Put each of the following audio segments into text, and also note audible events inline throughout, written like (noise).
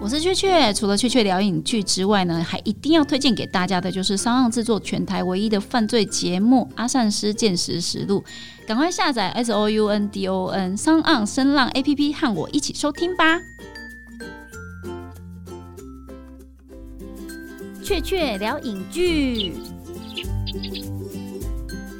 我是雀雀，除了雀雀聊影剧之外呢，还一定要推荐给大家的就是商岸制作全台唯一的犯罪节目《阿善师见识实录》，赶快下载 S O U N D O N 商岸声浪 A P P 和我一起收听吧。雀雀聊影剧。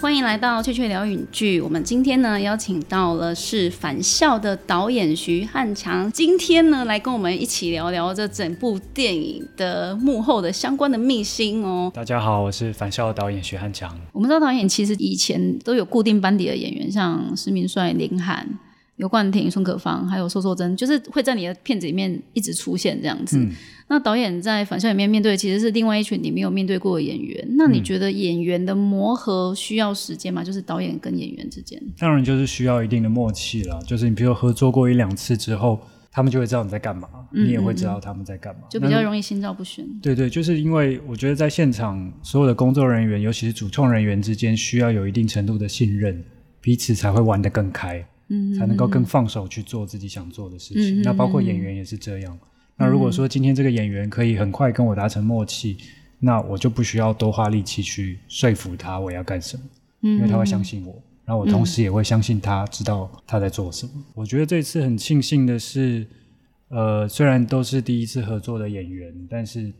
欢迎来到《雀雀聊影剧》。我们今天呢邀请到了是《返校》的导演徐汉强，今天呢来跟我们一起聊聊这整部电影的幕后的相关的秘辛哦。大家好，我是《返校》的导演徐汉强。我们知道导演其实以前都有固定班底的演员，像施明帅、林涵。刘冠廷、孙可芳，还有瘦瘦珍，就是会在你的片子里面一直出现这样子。那导演在返校里面面对其实是另外一群你没有面对过的演员。那你觉得演员的磨合需要时间吗？就是导演跟演员之间？当然就是需要一定的默契了。就是你比如合作过一两次之后，他们就会知道你在干嘛，你也会知道他们在干嘛，就比较容易心照不宣。对对，就是因为我觉得在现场所有的工作人员，尤其是主创人员之间，需要有一定程度的信任，彼此才会玩得更开。才能够更放手去做自己想做的事情。那包括演员也是这样。那如果说今天这个演员可以很快跟我达成默契，那我就不需要多花力气去说服他我要干什么，因为他会相信我。然后我同时也会相信他知道他在做什么。我觉得这次很庆幸的是，呃，虽然都是第一次合作的演员，但是。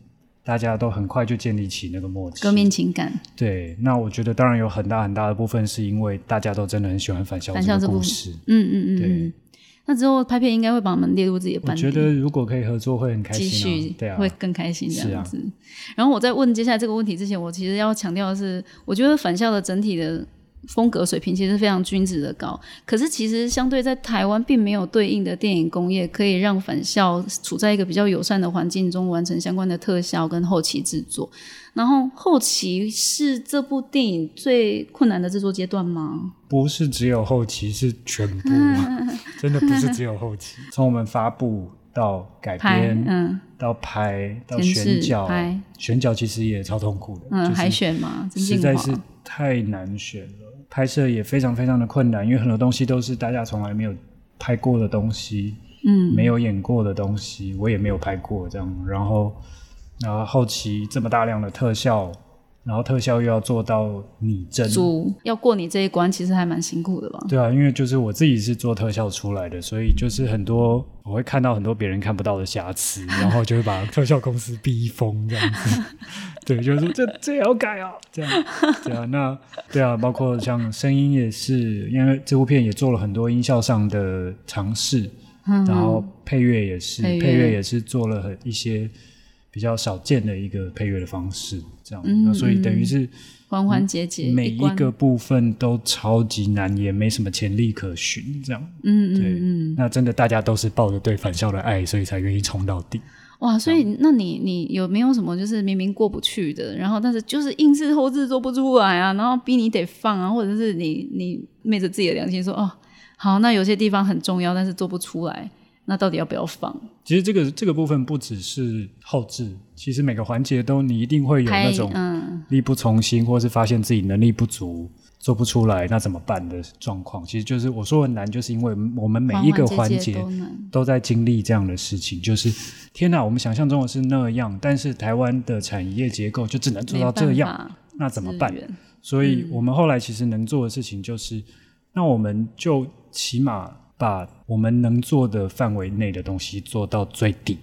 大家都很快就建立起那个默契，革命情感。对，那我觉得当然有很大很大的部分是因为大家都真的很喜欢反校这个故事。嗯嗯嗯。对。那之后拍片应该会把我们列入自己的班底。我觉得如果可以合作会很开心。继续，对啊，会更开心这样子。然后我在问接下来这个问题之前，我其实要强调的是，我觉得返校的整体的。风格水平其实非常均值的高，可是其实相对在台湾并没有对应的电影工业可以让返校处在一个比较友善的环境中完成相关的特效跟后期制作。然后后期是这部电影最困难的制作阶段吗？不是只有后期，是全部，(laughs) 真的不是只有后期。从我们发布到改编，嗯，到拍到选角，选角其实也超痛苦的，嗯，海选嘛，实在是太难选了。拍摄也非常非常的困难，因为很多东西都是大家从来没有拍过的东西，嗯，没有演过的东西，我也没有拍过这样。然后，然后后期这么大量的特效。然后特效又要做到拟真，要过你这一关，其实还蛮辛苦的吧？对啊，因为就是我自己是做特效出来的，所以就是很多我会看到很多别人看不到的瑕疵，(laughs) 然后就会把特效公司逼疯这样子。(laughs) 对，就是说这这也要改啊，这样对啊。那对啊，包括像声音也是，因为这部片也做了很多音效上的尝试，然后配乐也是，配乐也是做了很一些。比较少见的一个配乐的方式，这样，那所以等于是环环节节，每一个部分都超级难，也没什么潜力可循，这样，嗯嗯嗯，那真的大家都是抱着对返校的爱，所以才愿意冲到底。哇，所以那你你有没有什么就是明明过不去的，然后但是就是硬是后置做不出来啊，然后逼你得放啊，或者是你你昧着自己的良心说哦，好，那有些地方很重要，但是做不出来。那到底要不要放？其实这个这个部分不只是后置，其实每个环节都你一定会有那种力不从心，或是发现自己能力不足做不出来，那怎么办的状况。其实就是我说的难，就是因为我们每一个环节都在经历这样的事情。就是天哪，我们想象中的是那样，但是台湾的产业结构就只能做到这样，那怎么办？所以我们后来其实能做的事情就是，那我们就起码。把我们能做的范围内的东西做到最底，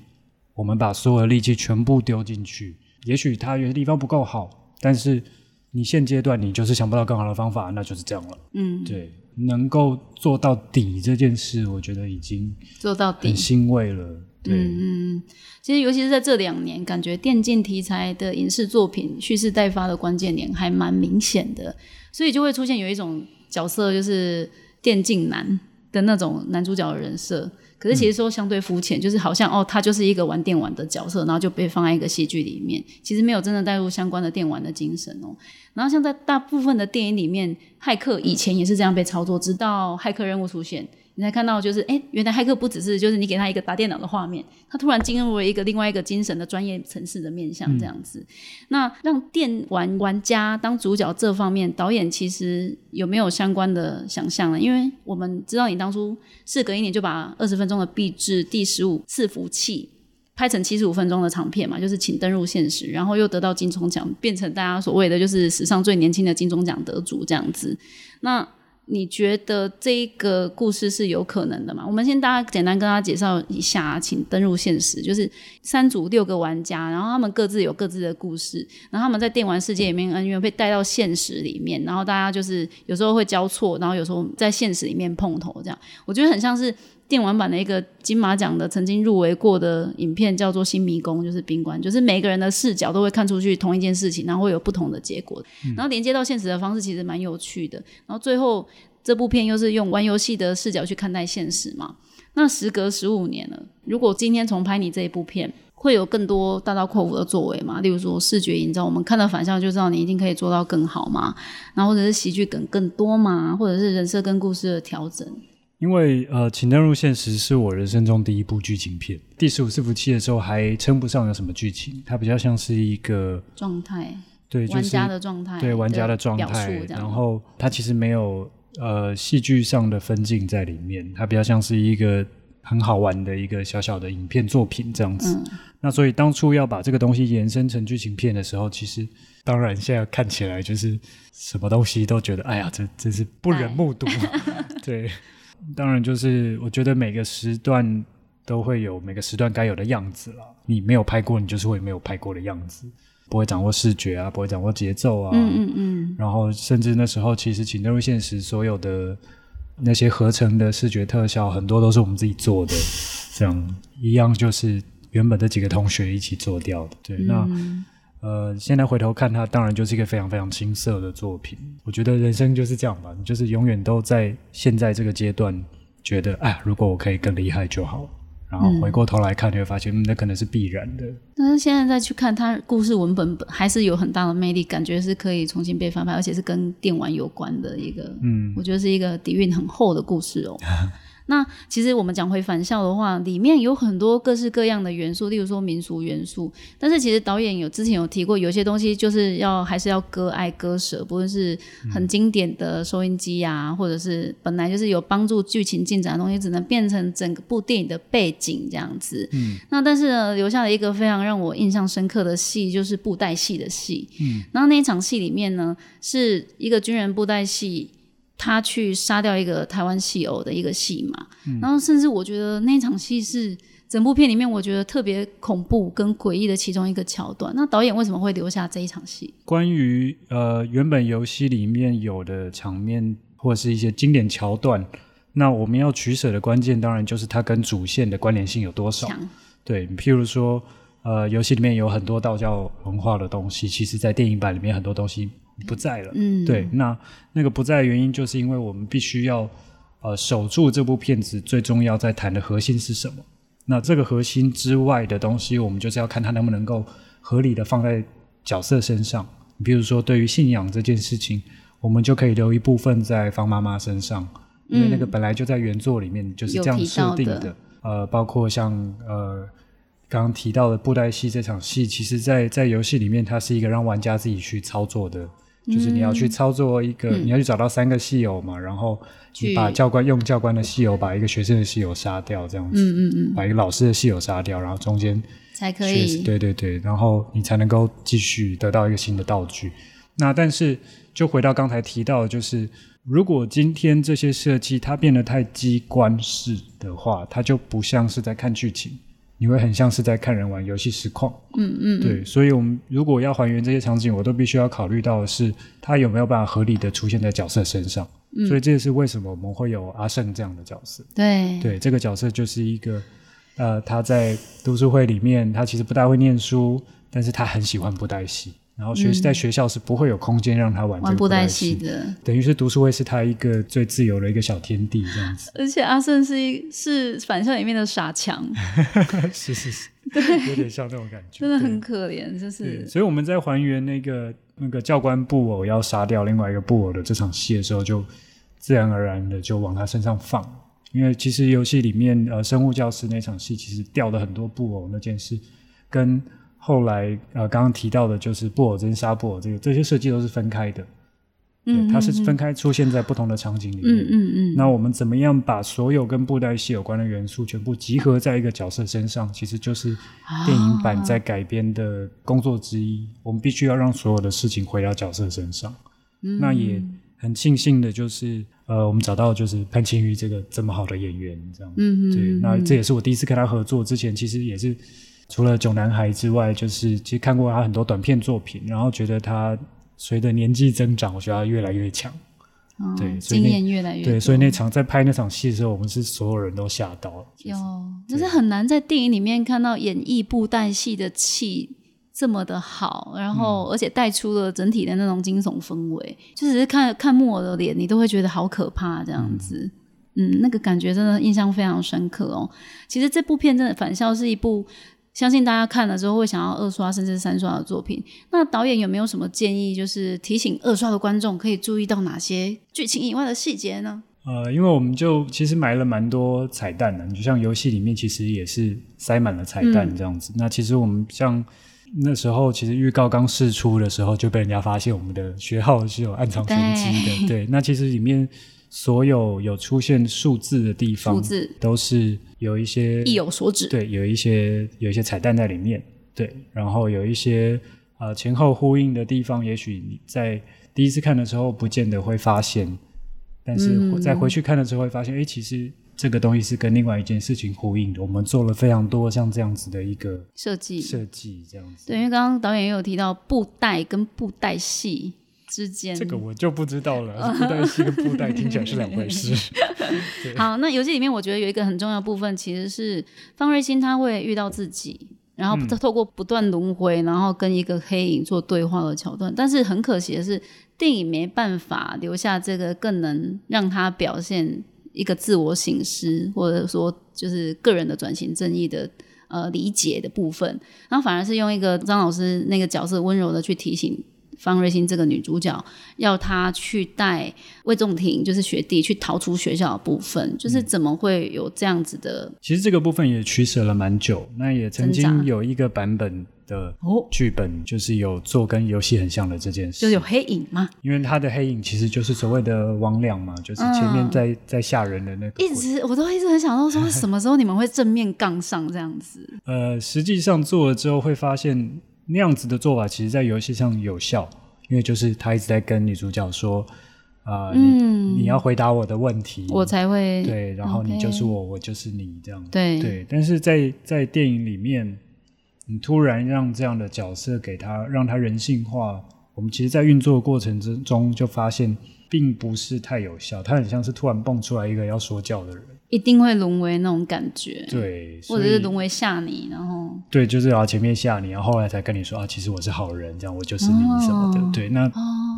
我们把所有的力气全部丢进去。也许它有些地方不够好，但是你现阶段你就是想不到更好的方法，那就是这样了。嗯，对，能够做到底这件事，我觉得已经做到底，很欣慰了。对，嗯，其实尤其是在这两年，感觉电竞题材的影视作品蓄势待发的关键点还蛮明显的，所以就会出现有一种角色，就是电竞男。的那种男主角的人设，可是其实说相对肤浅，就是好像哦，他就是一个玩电玩的角色，然后就被放在一个戏剧里面，其实没有真的带入相关的电玩的精神哦。然后像在大部分的电影里面，骇客以前也是这样被操作，直到骇客任务出现。你才看到，就是哎，原来骇客不只是就是你给他一个打电脑的画面，他突然进入了一个另外一个精神的专业层次的面向这样子。那让电玩玩家当主角这方面，导演其实有没有相关的想象呢？因为我们知道你当初事隔一年就把二十分钟的壁纸第十五次服器拍成七十五分钟的长片嘛，就是请登入现实，然后又得到金钟奖，变成大家所谓的就是史上最年轻的金钟奖得主这样子。那你觉得这一个故事是有可能的吗？我们先大家简单跟大家介绍一下，请登入现实，就是三组六个玩家，然后他们各自有各自的故事，然后他们在电玩世界里面恩怨被带到现实里面，然后大家就是有时候会交错，然后有时候在现实里面碰头，这样我觉得很像是电玩版的一个金马奖的曾经入围过的影片，叫做《新迷宫》，就是宾馆，就是每个人的视角都会看出去同一件事情，然后会有不同的结果，然后连接到现实的方式其实蛮有趣的，然后最后。这部片又是用玩游戏的视角去看待现实嘛？那时隔十五年了，如果今天重拍你这一部片，会有更多大刀阔斧的作为吗？例如说视觉营造，我们看到反向就知道你一定可以做到更好嘛？然后或者是喜剧梗更多嘛？或者是人设跟故事的调整？因为呃，请登入现实是我人生中第一部剧情片，第十五伺服器的时候还称不上有什么剧情，它比较像是一个状态，对玩家的状态，对玩家的状态，然后它其实没有。呃，戏剧上的分镜在里面，它比较像是一个很好玩的一个小小的影片作品这样子。那所以当初要把这个东西延伸成剧情片的时候，其实当然现在看起来就是什么东西都觉得，哎呀，这真是不忍目睹。(laughs) 对，当然就是我觉得每个时段都会有每个时段该有的样子了。你没有拍过，你就是会没有拍过的样子。不会掌握视觉啊，不会掌握节奏啊，嗯嗯嗯，然后甚至那时候其实请登入现实所有的那些合成的视觉特效，很多都是我们自己做的，这样一样就是原本的几个同学一起做掉的。对，那呃，现在回头看它，当然就是一个非常非常青涩的作品。我觉得人生就是这样吧，你就是永远都在现在这个阶段，觉得哎，如果我可以更厉害就好。然后回过头来看，你会发现，那可能是必然的。但是现在再去看，它故事文本还是有很大的魅力，感觉是可以重新被翻拍，而且是跟电玩有关的一个，嗯，我觉得是一个底蕴很厚的故事哦。(laughs) 那其实我们讲回返校的话，里面有很多各式各样的元素，例如说民俗元素。但是其实导演有之前有提过，有些东西就是要还是要割爱割舍，不论是很经典的收音机啊，或者是本来就是有帮助剧情进展的东西，只能变成整个部电影的背景这样子。嗯。那但是呢，留下了一个非常让我印象深刻的戏，就是布袋戏的戏。嗯。然后那一场戏里面呢，是一个军人布袋戏。他去杀掉一个台湾戏偶的一个戏嘛，然后甚至我觉得那场戏是整部片里面我觉得特别恐怖跟诡异的其中一个桥段。那导演为什么会留下这一场戏？关于呃原本游戏里面有的场面或者是一些经典桥段，那我们要取舍的关键当然就是它跟主线的关联性有多少。对，譬如说呃游戏里面有很多道教文化的东西，其实在电影版里面很多东西。不在了，嗯，对，那那个不在的原因，就是因为我们必须要呃守住这部片子最重要在谈的核心是什么。那这个核心之外的东西，我们就是要看它能不能够合理的放在角色身上。比如说，对于信仰这件事情，我们就可以留一部分在方妈妈身上，因为那个本来就在原作里面就是这样设定的。呃，包括像呃刚刚提到的布袋戏这场戏，其实在在游戏里面，它是一个让玩家自己去操作的。就是你要去操作一个，你要去找到三个戏友嘛，然后你把教官用教官的戏友把一个学生的戏友杀掉，这样子，嗯嗯嗯，把一个老师的戏友杀掉，然后中间才可以，对对对，然后你才能够继续得到一个新的道具。那但是就回到刚才提到，就是如果今天这些设计它变得太机关式的话，它就不像是在看剧情。你会很像是在看人玩游戏实况，嗯嗯，对，所以我们如果要还原这些场景，我都必须要考虑到的是，他有没有办法合理的出现在角色身上。所以这也是为什么我们会有阿胜这样的角色。对，对，这个角色就是一个，呃，他在读书会里面，他其实不大会念书，但是他很喜欢布袋戏。然后学在学校是不会有空间让他玩布袋戏的，等于是读书会是他一个最自由的一个小天地这样子。而且阿胜是一是反校里面的傻强，(laughs) 是是是，(laughs) 对，有点像那种感觉，真的很可怜，就是。所以我们在还原那个那个教官布偶要杀掉另外一个布偶的这场戏的时候，就自然而然的就往他身上放，因为其实游戏里面呃生物教师那场戏其实掉了很多布偶那件事跟。后来呃，刚刚提到的就是布偶真杀布偶这个，这些设计都是分开的。对，它是分开出现在不同的场景里面。嗯嗯嗯。那我们怎么样把所有跟布袋戏有关的元素全部集合在一个角色身上？其实就是电影版在改编的工作之一。我们必须要让所有的事情回到角色身上。那也很庆幸的就是，呃，我们找到就是潘青玉这个这么好的演员，这样。嗯嗯。对，那这也是我第一次跟他合作。之前其实也是。除了《囧男孩》之外，就是其实看过他很多短片作品，然后觉得他随着年纪增长，我觉得他越来越强。对，经验越来越对，所以那场在拍那场戏的时候，我们是所有人都吓到了。有，就是很难在电影里面看到演绎布袋戏的气这么的好，然后而且带出了整体的那种惊悚氛围。就只是看看木偶的脸，你都会觉得好可怕这样子。嗯，那个感觉真的印象非常深刻哦。其实这部片真的返校是一部。相信大家看了之后会想要二刷甚至三刷的作品。那导演有没有什么建议，就是提醒二刷的观众可以注意到哪些剧情以外的细节呢？呃，因为我们就其实埋了蛮多彩蛋的，你就像游戏里面其实也是塞满了彩蛋这样子。那其实我们像那时候其实预告刚释出的时候就被人家发现我们的学号是有暗藏玄机的。对，那其实里面。所有有出现数字的地方，数字都是有一些意有所指。对，有一些有一些彩蛋在里面。对，然后有一些呃前后呼应的地方，也许你在第一次看的时候不见得会发现，但是在回去看的时候会发现，哎，其实这个东西是跟另外一件事情呼应的。我们做了非常多像这样子的一个设计，设计这样子。对，因为刚刚导演也有提到布袋跟布袋戏。之间，这个我就不知道了。(laughs) 布袋戏跟布袋听起来是两回事。(laughs) 好，那游戏里面我觉得有一个很重要部分，其实是方瑞欣他会遇到自己，然后透过不断轮回，然后跟一个黑影做对话的桥段。但是很可惜的是，电影没办法留下这个更能让他表现一个自我醒思，或者说就是个人的转型正义的呃理解的部分，然后反而是用一个张老师那个角色温柔的去提醒。方瑞欣这个女主角要她去带魏仲廷，就是学弟去逃出学校的部分，就是怎么会有这样子的？其实这个部分也取舍了蛮久，那也曾经有一个版本的剧本，就是有做跟游戏很像的这件事，就是有黑影吗？因为他的黑影其实就是所谓的王亮嘛，就是前面在在吓人的那个。一直我都一直很想到说，什么时候你们会正面杠上这样子？(laughs) 呃，实际上做了之后会发现。那样子的做法，其实，在游戏上有效，因为就是他一直在跟女主角说：“啊，你你要回答我的问题，我才会对，然后你就是我，我就是你，这样对对。”但是在在电影里面，你突然让这样的角色给他，让他人性化，我们其实，在运作的过程之中就发现，并不是太有效。他很像是突然蹦出来一个要说教的人。一定会沦为那种感觉，对，或者是沦为吓你，然后对，就是然后前面吓你，然后后来才跟你说啊，其实我是好人，这样我就是你什么的，对。那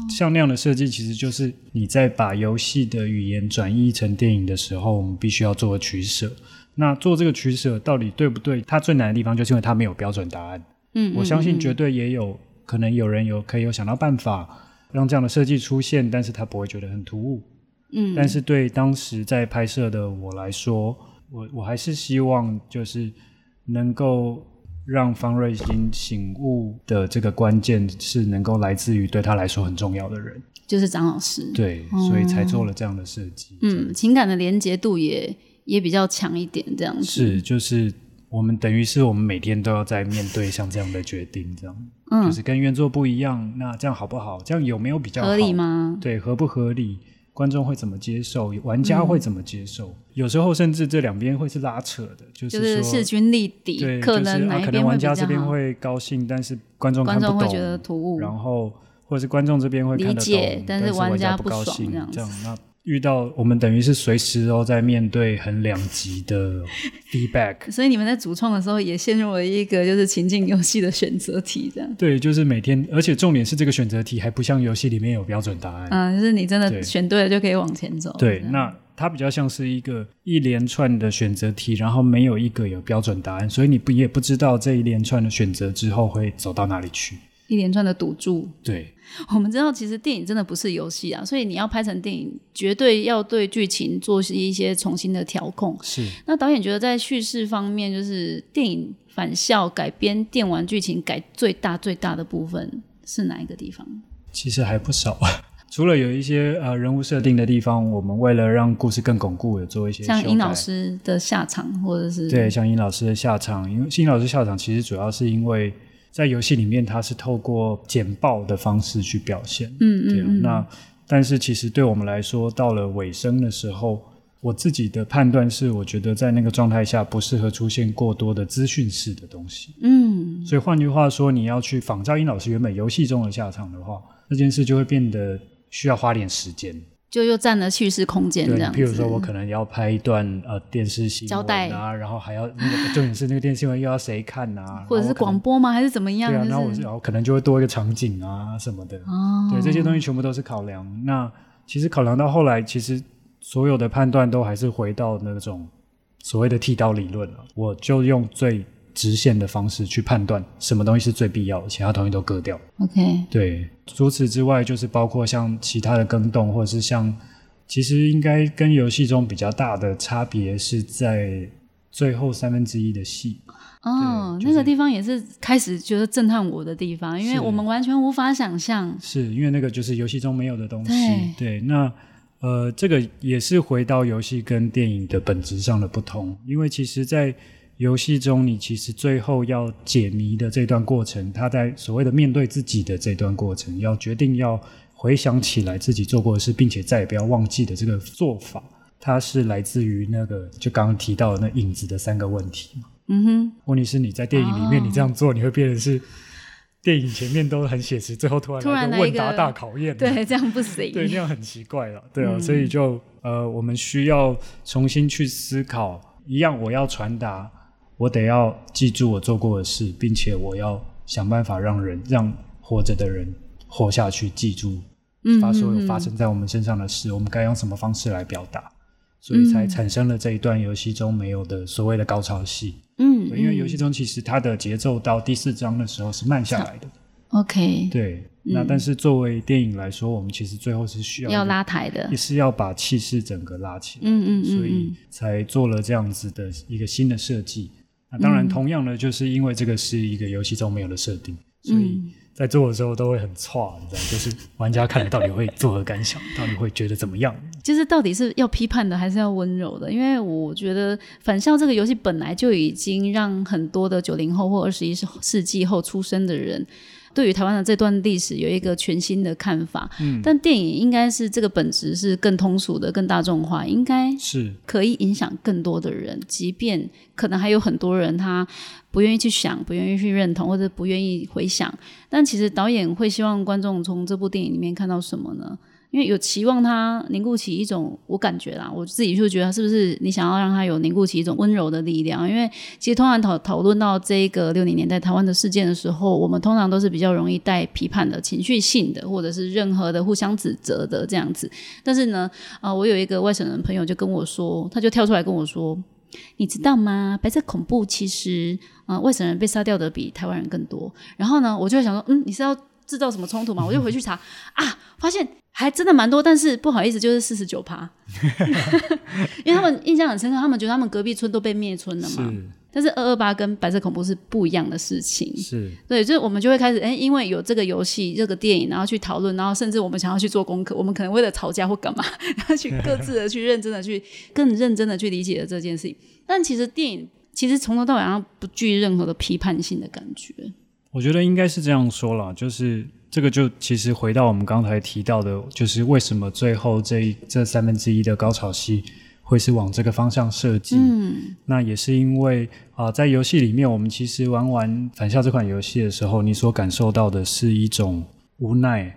像那样的设计，其实就是你在把游戏的语言转译成电影的时候，我们必须要做的取舍。那做这个取舍到底对不对？它最难的地方就是因为它没有标准答案。嗯，我相信绝对也有可能有人有可以有想到办法让这样的设计出现，但是他不会觉得很突兀。嗯，但是对当时在拍摄的我来说，我我还是希望就是能够让方瑞欣醒悟的这个关键是能够来自于对他来说很重要的人，就是张老师。对，所以才做了这样的设计。嗯，情感的连接度也也比较强一点，这样子。是，就是我们等于是我们每天都要在面对像这样的决定，这样，嗯，就是跟原作不一样，那这样好不好？这样有没有比较合理吗？对，合不合理？观众会怎么接受？玩家会怎么接受？有时候甚至这两边会是拉扯的，就是势均力敌。对，可能可能玩家这边会高兴，但是观众观众会觉得突兀。然后或者是观众这边会理解，但是玩家不高兴，这样那。遇到我们等于是随时都在面对很两极的 (laughs) feedback，所以你们在主创的时候也陷入了一个就是情境游戏的选择题，这样。对，就是每天，而且重点是这个选择题还不像游戏里面有标准答案，嗯，就是你真的选对了就可以往前走。对，那它比较像是一个一连串的选择题，然后没有一个有标准答案，所以你不也不知道这一连串的选择之后会走到哪里去。一连串的赌注，对，(laughs) 我们知道其实电影真的不是游戏啊，所以你要拍成电影，绝对要对剧情做一些重新的调控。是，那导演觉得在叙事方面，就是电影返校改编电玩剧情改最大最大的部分是哪一个地方？其实还不少啊，(laughs) 除了有一些呃人物设定的地方，我们为了让故事更巩固，有做一些像殷老师的下场，或者是对像殷老师的下场，因为殷老师下场其实主要是因为在游戏里面它是透过简报的方式去表现，嗯嗯嗯，那但是其实对我们来说，到了尾声的时候，我自己的判断是，我觉得在那个状态下不适合出现过多的资讯式的东西，嗯，所以换句话说，你要去仿照殷老师原本游戏中的下场的话，那件事就会变得。需要花点时间，就又占了叙事空间这样。譬如说，我可能要拍一段呃电视新闻啊，然后还要那个重点是那个电视新闻又要谁看啊？或者是广播吗？还是怎么样？对啊，然后我然后可能就会多一个场景啊什么的。哦，对，这些东西全部都是考量。那其实考量到后来，其实所有的判断都还是回到那种所谓的剃刀理论了。我就用最。直线的方式去判断什么东西是最必要的，其他东西都割掉。OK，对。除此之外，就是包括像其他的更动，或者是像，其实应该跟游戏中比较大的差别是在最后三分之一的戏。哦，那个地方也是开始觉得震撼我的地方，因为我们完全无法想象，是因为那个就是游戏中没有的东西。对，那呃，这个也是回到游戏跟电影的本质上的不同，因为其实，在游戏中，你其实最后要解谜的这段过程，他在所谓的面对自己的这段过程，要决定要回想起来自己做过的事，并且再也不要忘记的这个做法，它是来自于那个就刚刚提到的那影子的三个问题嘛。嗯哼，问题是你在电影里面你这样做，你会变成是电影前面都很写实，最后突然突然来个问答大考验，对，这样不行，对，那样很奇怪了，对啊，所以就呃，我们需要重新去思考，一样我要传达。我得要记住我做过的事，并且我要想办法让人让活着的人活下去，记住发所有发生在我们身上的事。我们该用什么方式来表达？所以才产生了这一段游戏中没有的所谓的高潮戏。嗯，因为游戏中其实它的节奏到第四章的时候是慢下来的。OK，对。那但是作为电影来说，我们其实最后是需要要拉抬的，也是要把气势整个拉起来。嗯嗯嗯，所以才做了这样子的一个新的设计。那当然，同样的，就是因为这个是一个游戏中没有的设定，所以在做的时候都会很差，你知道，就是玩家看了到底会作何感想，到底会觉得怎么样？(laughs) 就是到底是要批判的，还是要温柔的？因为我觉得《返校》这个游戏本来就已经让很多的九零后或二十一世纪后出生的人。对于台湾的这段历史有一个全新的看法，嗯，但电影应该是这个本质是更通俗的、更大众化，应该是。可以影响更多的人，即便可能还有很多人他不愿意去想、不愿意去认同或者不愿意回想，但其实导演会希望观众从这部电影里面看到什么呢？因为有期望他凝固起一种，我感觉啦，我自己就觉得是不是你想要让他有凝固起一种温柔的力量？因为其实通常讨讨论到这个六零年代台湾的事件的时候，我们通常都是比较容易带批判的情绪性的，或者是任何的互相指责的这样子。但是呢，啊，我有一个外省人朋友就跟我说，他就跳出来跟我说：“你知道吗？白色恐怖其实啊，外省人被杀掉的比台湾人更多。”然后呢，我就想说：“嗯，你是要制造什么冲突嘛？”我就回去查啊，发现。还真的蛮多，但是不好意思，就是四十九趴，(laughs) 因为他们印象很深刻，他们觉得他们隔壁村都被灭村了嘛。但是二二八跟白色恐怖是不一样的事情。是，对，就是我们就会开始，哎，因为有这个游戏、这个电影，然后去讨论，然后甚至我们想要去做功课，我们可能为了吵架或干嘛，(laughs) 然后去各自的去认真的去更认真的去理解了这件事情。但其实电影其实从头到尾上不具任何的批判性的感觉。我觉得应该是这样说了，就是。这个就其实回到我们刚才提到的，就是为什么最后这这三分之一的高潮戏会是往这个方向设计？嗯，那也是因为啊，在游戏里面，我们其实玩完《返校》这款游戏的时候，你所感受到的是一种无奈，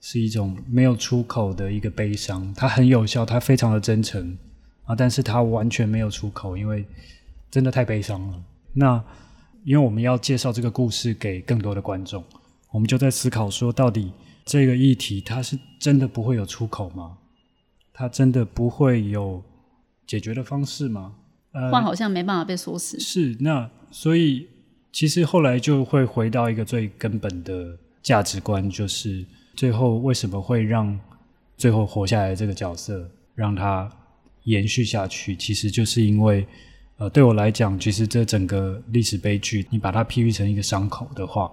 是一种没有出口的一个悲伤。它很有效，它非常的真诚啊，但是它完全没有出口，因为真的太悲伤了。那因为我们要介绍这个故事给更多的观众。我们就在思考说，到底这个议题它是真的不会有出口吗？它真的不会有解决的方式吗？话好像没办法被说死。是那，所以其实后来就会回到一个最根本的价值观，就是最后为什么会让最后活下来这个角色让他延续下去？其实就是因为，呃，对我来讲，其实这整个历史悲剧，你把它譬喻成一个伤口的话。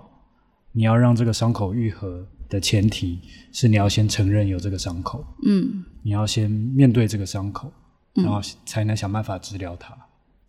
你要让这个伤口愈合，的前提是你要先承认有这个伤口，嗯，你要先面对这个伤口，然后才能想办法治疗它。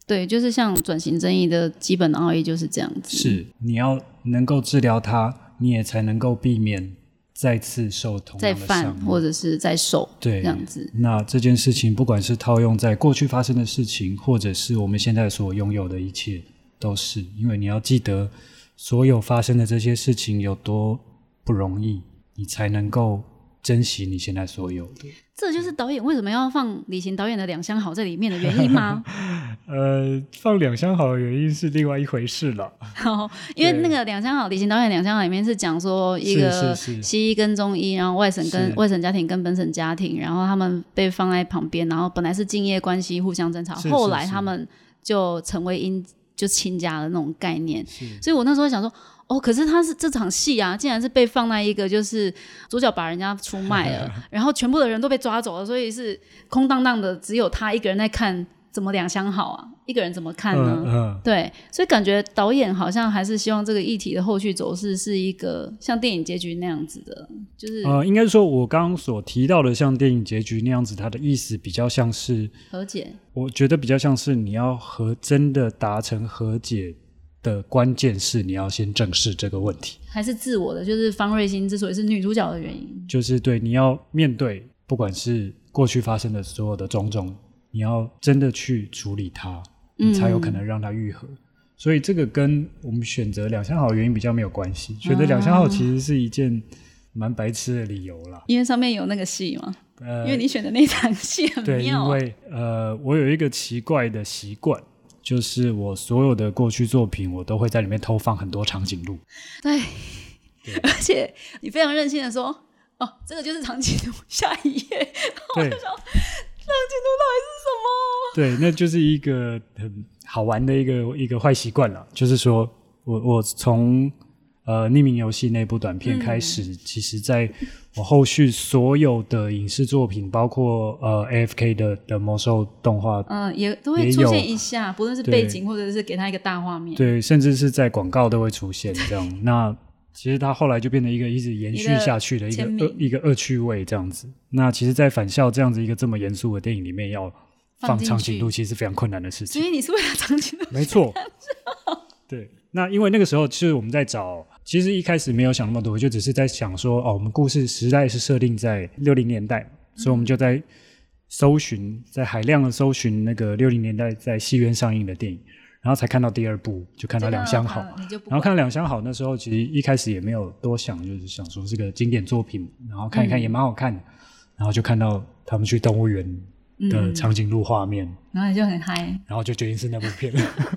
对，就是像转型正义的基本奥义就是这样子。是，你要能够治疗它，你也才能够避免再次受同再犯或者是在受对这样子。那这件事情，不管是套用在过去发生的事情，或者是我们现在所拥有的一切，都是因为你要记得，所有发生的这些事情有多不容易，你才能够珍惜你现在所有的。这就是导演为什么要放李行导演的《两相好》在里面的原因吗？呃，放《两相好》的原因是另外一回事了。(laughs) 因为那个《两相好》，李行导演《两相好》里面是讲说一个西医跟中医，然后外省跟外省家庭跟本省家庭，然后他们被放在旁边，然后本来是敬业关系，互相争吵，后来他们就成为因就亲家的那种概念。所以我那时候想说。哦，可是他是这场戏啊，竟然是被放在一个就是主角把人家出卖了，(laughs) 然后全部的人都被抓走了，所以是空荡荡的，只有他一个人在看。怎么两相好啊？一个人怎么看呢？对，所以感觉导演好像还是希望这个议题的后续走势是一个像电影结局那样子的，就是呃，应该说我刚刚所提到的像电影结局那样子，它的意思比较像是和解。我觉得比较像是你要和真的达成和解。的关键是你要先正视这个问题，还是自我的？就是方瑞欣之所以是女主角的原因，就是对你要面对，不管是过去发生的所有的种种，你要真的去处理它，你才有可能让它愈合。所以这个跟我们选择两相好的原因比较没有关系。选择两相好其实是一件蛮白痴的理由啦，因为上面有那个戏嘛。呃，因为你选的那场戏很妙。对，因为呃，我有一个奇怪的习惯。就是我所有的过去作品，我都会在里面偷放很多长颈鹿。对，而且你非常任性的说：“哦，这个就是长颈鹿。”下一页，(laughs) 对，长颈鹿到底是什么？对，那就是一个很好玩的一个一个坏习惯了。就是说我我从。呃，匿名游戏那部短片开始，其实在我后续所有的影视作品，包括呃 A F K 的的魔兽动画，嗯，也都会出现一下，不论是背景或者是给他一个大画面，对，甚至是在广告都会出现这样。(laughs) 那其实它后来就变成一个一直延续下去的一个恶一个恶趣味这样子。那其实，在返校这样子一个这么严肃的电影里面，要放长颈鹿，其实非常困难的事情。所以你是为了长颈鹿？没错，对。那因为那个时候，其实我们在找。其实一开始没有想那么多，就只是在想说，哦，我们故事时代是设定在六零年代，所以我们就在搜寻，在海量的搜寻那个六零年代在戏院上映的电影，然后才看到第二部，就看到《两相好》，然后看到《两相好》那时候，其实一开始也没有多想，就是想说是个经典作品，然后看一看也蛮好看的，然后就看到他们去动物园。的长颈鹿画面，然后就很嗨，然后就决定是那部片，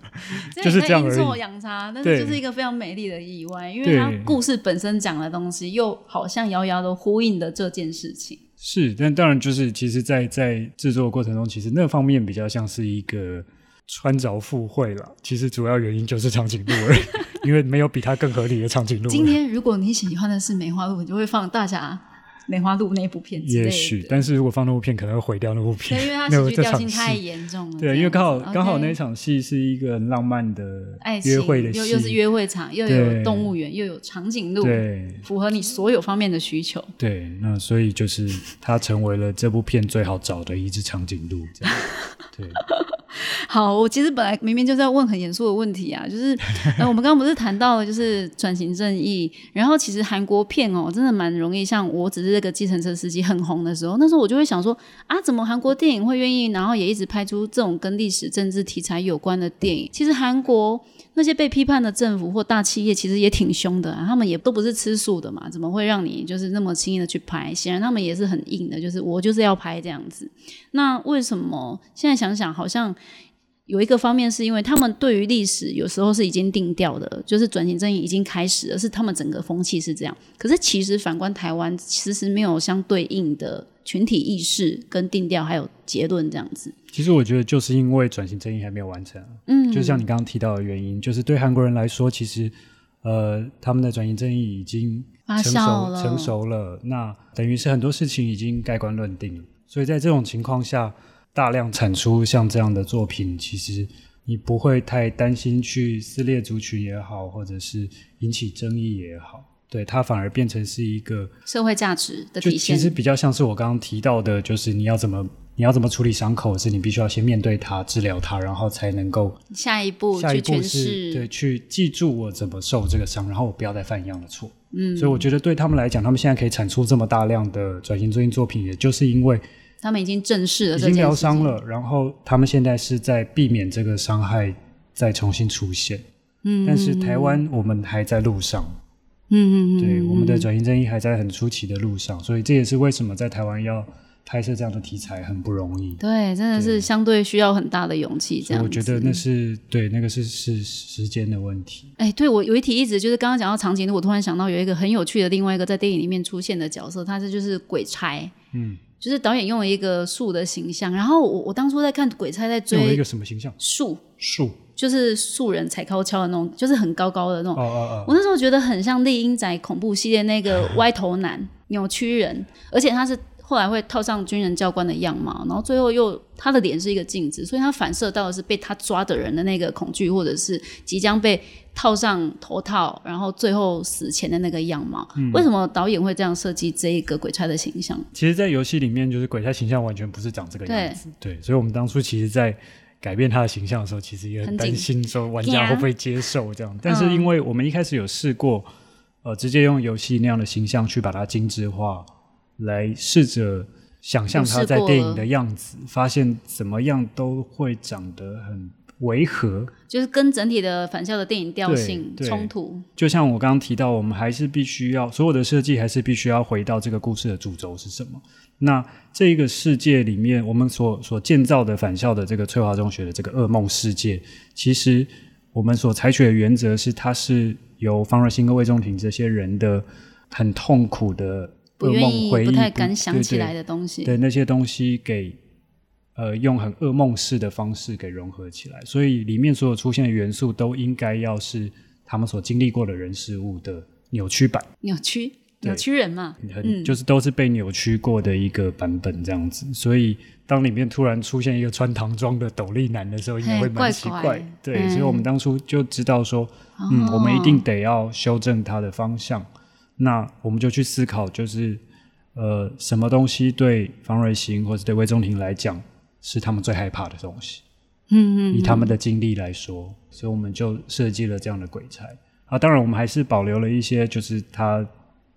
(laughs) 就是这样而已。养差，但是就是一个非常美丽的意外，因为它故事本身讲的东西又好像遥遥的呼应的这件事情。是，但当然就是，其实，在在制作过程中，其实那方面比较像是一个穿着附会了。其实主要原因就是长颈鹿而已，(laughs) 因为没有比它更合理的长颈鹿。今天如果你喜欢的是梅花鹿，你就会放大侠。梅花鹿那部片，也许，但是如果放那部片，可能会毁掉那部片，因为它 (laughs) 喜剧调性太严重了。对，因为刚好刚好那场戏是一个浪漫的爱约会的戏，又又是约会场，又有动物园，又有长颈鹿，对，符合你所有方面的需求。对，那所以就是它成为了这部片最好找的一只长颈鹿。对。(laughs) 好，我其实本来明明就在问很严肃的问题啊，(laughs) 就是，呃，我们刚刚不是谈到了就是转型正义，然后其实韩国片哦，真的蛮容易，像我只是这个计程车司机很红的时候，那时候我就会想说啊，怎么韩国电影会愿意，然后也一直拍出这种跟历史政治题材有关的电影？其实韩国那些被批判的政府或大企业其实也挺凶的，他们也都不是吃素的嘛，怎么会让你就是那么轻易的去拍？显然他们也是很硬的，就是我就是要拍这样子。那为什么现在想想好像？有一个方面是因为他们对于历史有时候是已经定调的，就是转型正义已经开始了，是他们整个风气是这样。可是其实反观台湾，其实没有相对应的群体意识跟定调，还有结论这样子。其实我觉得就是因为转型正义还没有完成，嗯，就像你刚刚提到的原因，就是对韩国人来说，其实呃他们的转型正义已经成熟成熟了，那等于是很多事情已经盖棺论定了。所以在这种情况下。大量产出像这样的作品，其实你不会太担心去撕裂族群也好，或者是引起争议也好。对它反而变成是一个社会价值的体现。其实比较像是我刚刚提到的，就是你要怎么你要怎么处理伤口，是你必须要先面对它、治疗它，然后才能够下一步下一步是对去记住我怎么受这个伤，然后我不要再犯一样的错。嗯，所以我觉得对他们来讲，他们现在可以产出这么大量的转型最近作品，也就是因为。他们已经正视了，已经疗伤了，然后他们现在是在避免这个伤害再重新出现。嗯，但是台湾我们还在路上。嗯嗯嗯，对，我们的转型正义还在很初期的路上，所以这也是为什么在台湾要拍摄这样的题材很不容易。对，真的是相对需要很大的勇气。这样，我觉得那是对那个是是时间的问题。哎，对我有一题一直就是刚刚讲到场景，我突然想到有一个很有趣的另外一个在电影里面出现的角色，他是就是鬼差。嗯。就是导演用了一个树的形象，然后我我当初在看鬼差在追一个什么形象？树树就是素人踩高跷的那种，就是很高高的那种。哦哦哦！我那时候觉得很像丽英仔恐怖系列那个歪头男扭曲人，而且他是后来会套上军人教官的样貌，然后最后又他的脸是一个镜子，所以他反射到的是被他抓的人的那个恐惧，或者是即将被。套上头套，然后最后死前的那个样貌，为什么导演会这样设计这一个鬼差的形象？其实，在游戏里面，就是鬼差形象完全不是长这个样子。对，所以，我们当初其实，在改变他的形象的时候，其实也很担心说玩家会不会接受这样。但是，因为我们一开始有试过，呃，直接用游戏那样的形象去把它精致化，来试着想象他在电影的样子，发现怎么样都会长得很。违和，就是跟整体的返校的电影调性冲突。就像我刚刚提到，我们还是必须要所有的设计，还是必须要回到这个故事的主轴是什么？那这个世界里面，我们所所建造的返校的这个翠华中学的这个噩梦世界，其实我们所采取的原则是，它是由方若欣跟魏仲廷这些人的很痛苦的噩梦回忆、不太敢想起来的东西，对那些东西给。呃，用很噩梦式的方式给融合起来，所以里面所有出现的元素都应该要是他们所经历过的人事物的扭曲版。扭曲，扭曲人嘛，很就是都是被扭曲过的一个版本这样子。所以当里面突然出现一个穿唐装的斗笠男的时候，应该会蛮奇怪。对，所以我们当初就知道说，嗯，我们一定得要修正它的方向。那我们就去思考，就是呃，什么东西对方瑞兴或者对魏忠庭来讲。是他们最害怕的东西，嗯嗯，以他们的经历来说，所以我们就设计了这样的鬼差啊。当然，我们还是保留了一些，就是他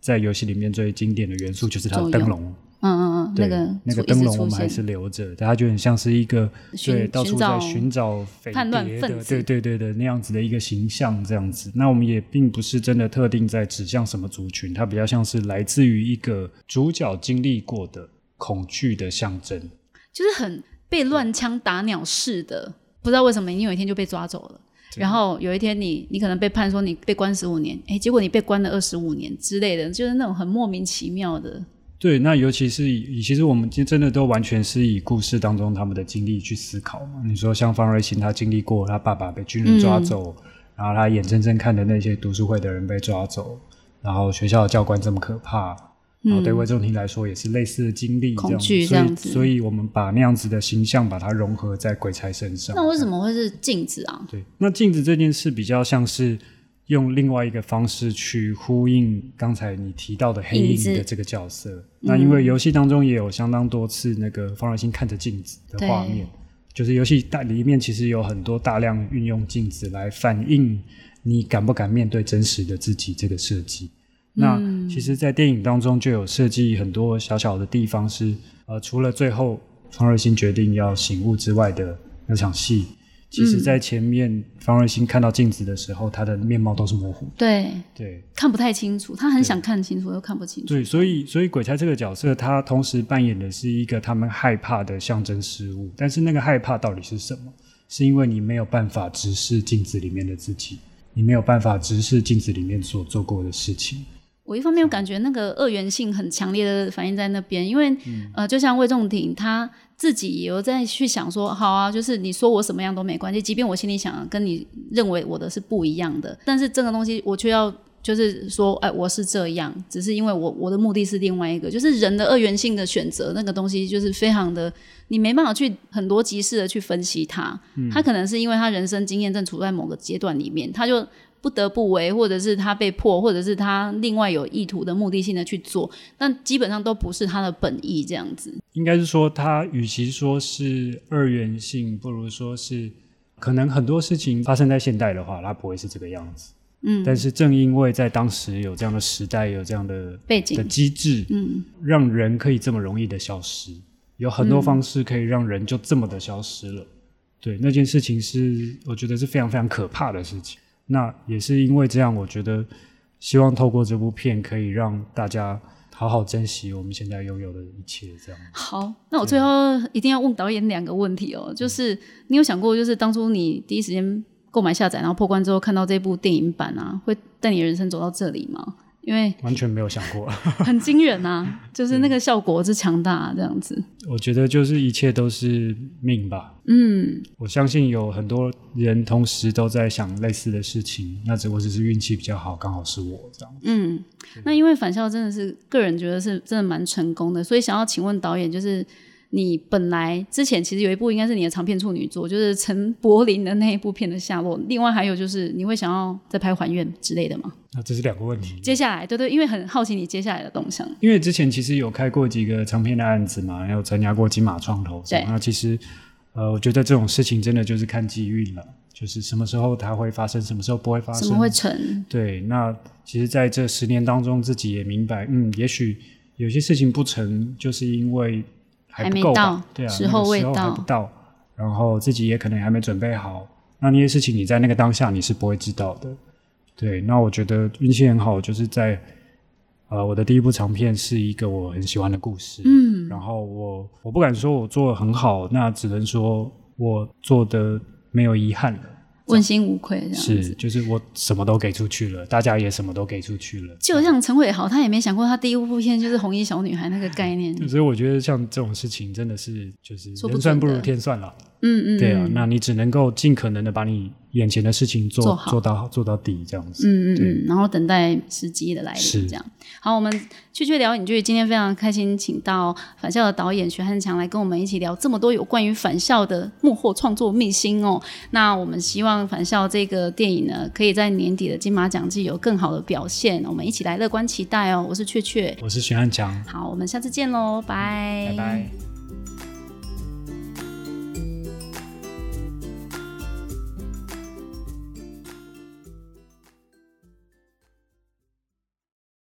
在游戏里面最经典的元素，就是他的灯笼，嗯嗯嗯，那个那个灯笼我们还是留着，大家就很像是一个对到处在寻找匪谍的，对对对的那样子的一个形象，这样子。那我们也并不是真的特定在指向什么族群，它比较像是来自于一个主角经历过的恐惧的象征，就是很。被乱枪打鸟似的，不知道为什么你有一天就被抓走了，然后有一天你你可能被判说你被关十五年，哎，结果你被关了二十五年之类的，就是那种很莫名其妙的。对，那尤其是以其实我们真的都完全是以故事当中他们的经历去思考嘛。你说像方瑞欣，他经历过他爸爸被军人抓走，然后他眼睁睁看着那些读书会的人被抓走，然后学校的教官这么可怕。然后对魏仲廷来说也是类似的经历，恐惧这样子，所以我们把那样子的形象把它融合在鬼差身上。那为什么会是镜子啊？对，那镜子这件事比较像是用另外一个方式去呼应刚才你提到的黑影的这个角色。那因为游戏当中也有相当多次那个方若欣看着镜子的画面，就是游戏大里面其实有很多大量运用镜子来反映你敢不敢面对真实的自己这个设计。那其实，在电影当中就有设计很多小小的地方，是呃，除了最后方瑞欣决定要醒悟之外的那场戏，其实在前面方瑞欣看到镜子的时候，他的面貌都是模糊，对对，看不太清楚，他很想看清楚，又看不清楚。对，所以所以鬼差这个角色，他同时扮演的是一个他们害怕的象征事物，但是那个害怕到底是什么？是因为你没有办法直视镜子里面的自己，你没有办法直视镜子里面所做过的事情。我一方面感觉那个二元性很强烈的反映在那边，因为呃，就像魏仲廷他自己也有在去想说，好啊，就是你说我什么样都没关系，即便我心里想跟你认为我的是不一样的，但是这个东西我却要就是说，哎，我是这样，只是因为我我的目的是另外一个，就是人的二元性的选择那个东西，就是非常的，你没办法去很多级式的去分析它。他可能是因为他人生经验正处在某个阶段里面，他就不得不为，或者是他被迫，或者是他另外有意图的目的性的去做，但基本上都不是他的本意这样子。应该是说，他与其说是二元性，不如说是可能很多事情发生在现代的话，它不会是这个样子。嗯，但是正因为在当时有这样的时代，有这样的背景的机制，嗯，让人可以这么容易的消失，有很多方式可以让人就这么的消失了。对，那件事情是我觉得是非常非常可怕的事情。那也是因为这样，我觉得希望透过这部片可以让大家好好珍惜我们现在拥有的一切。这样好，那我最后一定要问导演两个问题哦，就是你有想过，就是当初你第一时间。购买下载，然后破关之后看到这部电影版啊，会带你人生走到这里吗？因为完全没有想过，(laughs) (laughs) 很惊人啊！就是那个效果之强大，这样子。我觉得就是一切都是命吧。嗯，我相信有很多人同时都在想类似的事情，那只不过只是运气比较好，刚好是我这样。嗯，那因为返校真的是个人觉得是真的蛮成功的，所以想要请问导演就是。你本来之前其实有一部应该是你的长片处女作，就是陈柏霖的那一部片的下落。另外还有就是你会想要再拍还愿之类的吗？那这是两个问题。接下来，对对，因为很好奇你接下来的动向。因为之前其实有开过几个长片的案子嘛，有参加过金马创投。对。那其实呃，我觉得这种事情真的就是看机运了，就是什么时候它会发生，什么时候不会发生，什么会成。对。那其实在这十年当中，自己也明白，嗯，也许有些事情不成，就是因为。还没到，对啊，时候未到，还不到，然后自己也可能还没准备好。那那些事情你在那个当下你是不会知道的，对。那我觉得运气很好，就是在呃我的第一部长片是一个我很喜欢的故事，嗯，然后我我不敢说我做的很好，那只能说我做的没有遗憾了。问心无愧，这样是就是我什么都给出去了，大家也什么都给出去了。就像陈伟豪，他也没想过他第一部片就是红衣小女孩那个概念。(laughs) 所以我觉得像这种事情真的是就是人算不如天算了。嗯嗯，对啊，那你只能够尽可能的把你眼前的事情做做做到做到底，这样子。嗯嗯嗯，然后等待时机的来临，这样。好，我们去去聊影剧，今天非常开心，请到返校的导演徐汉强来跟我们一起聊这么多有关于返校的幕后创作秘辛哦。那我们希望返校这个电影呢，可以在年底的金马奖季有更好的表现。我们一起来乐观期待哦。我是雀雀，我是徐汉强。好，我们下次见喽，拜拜拜。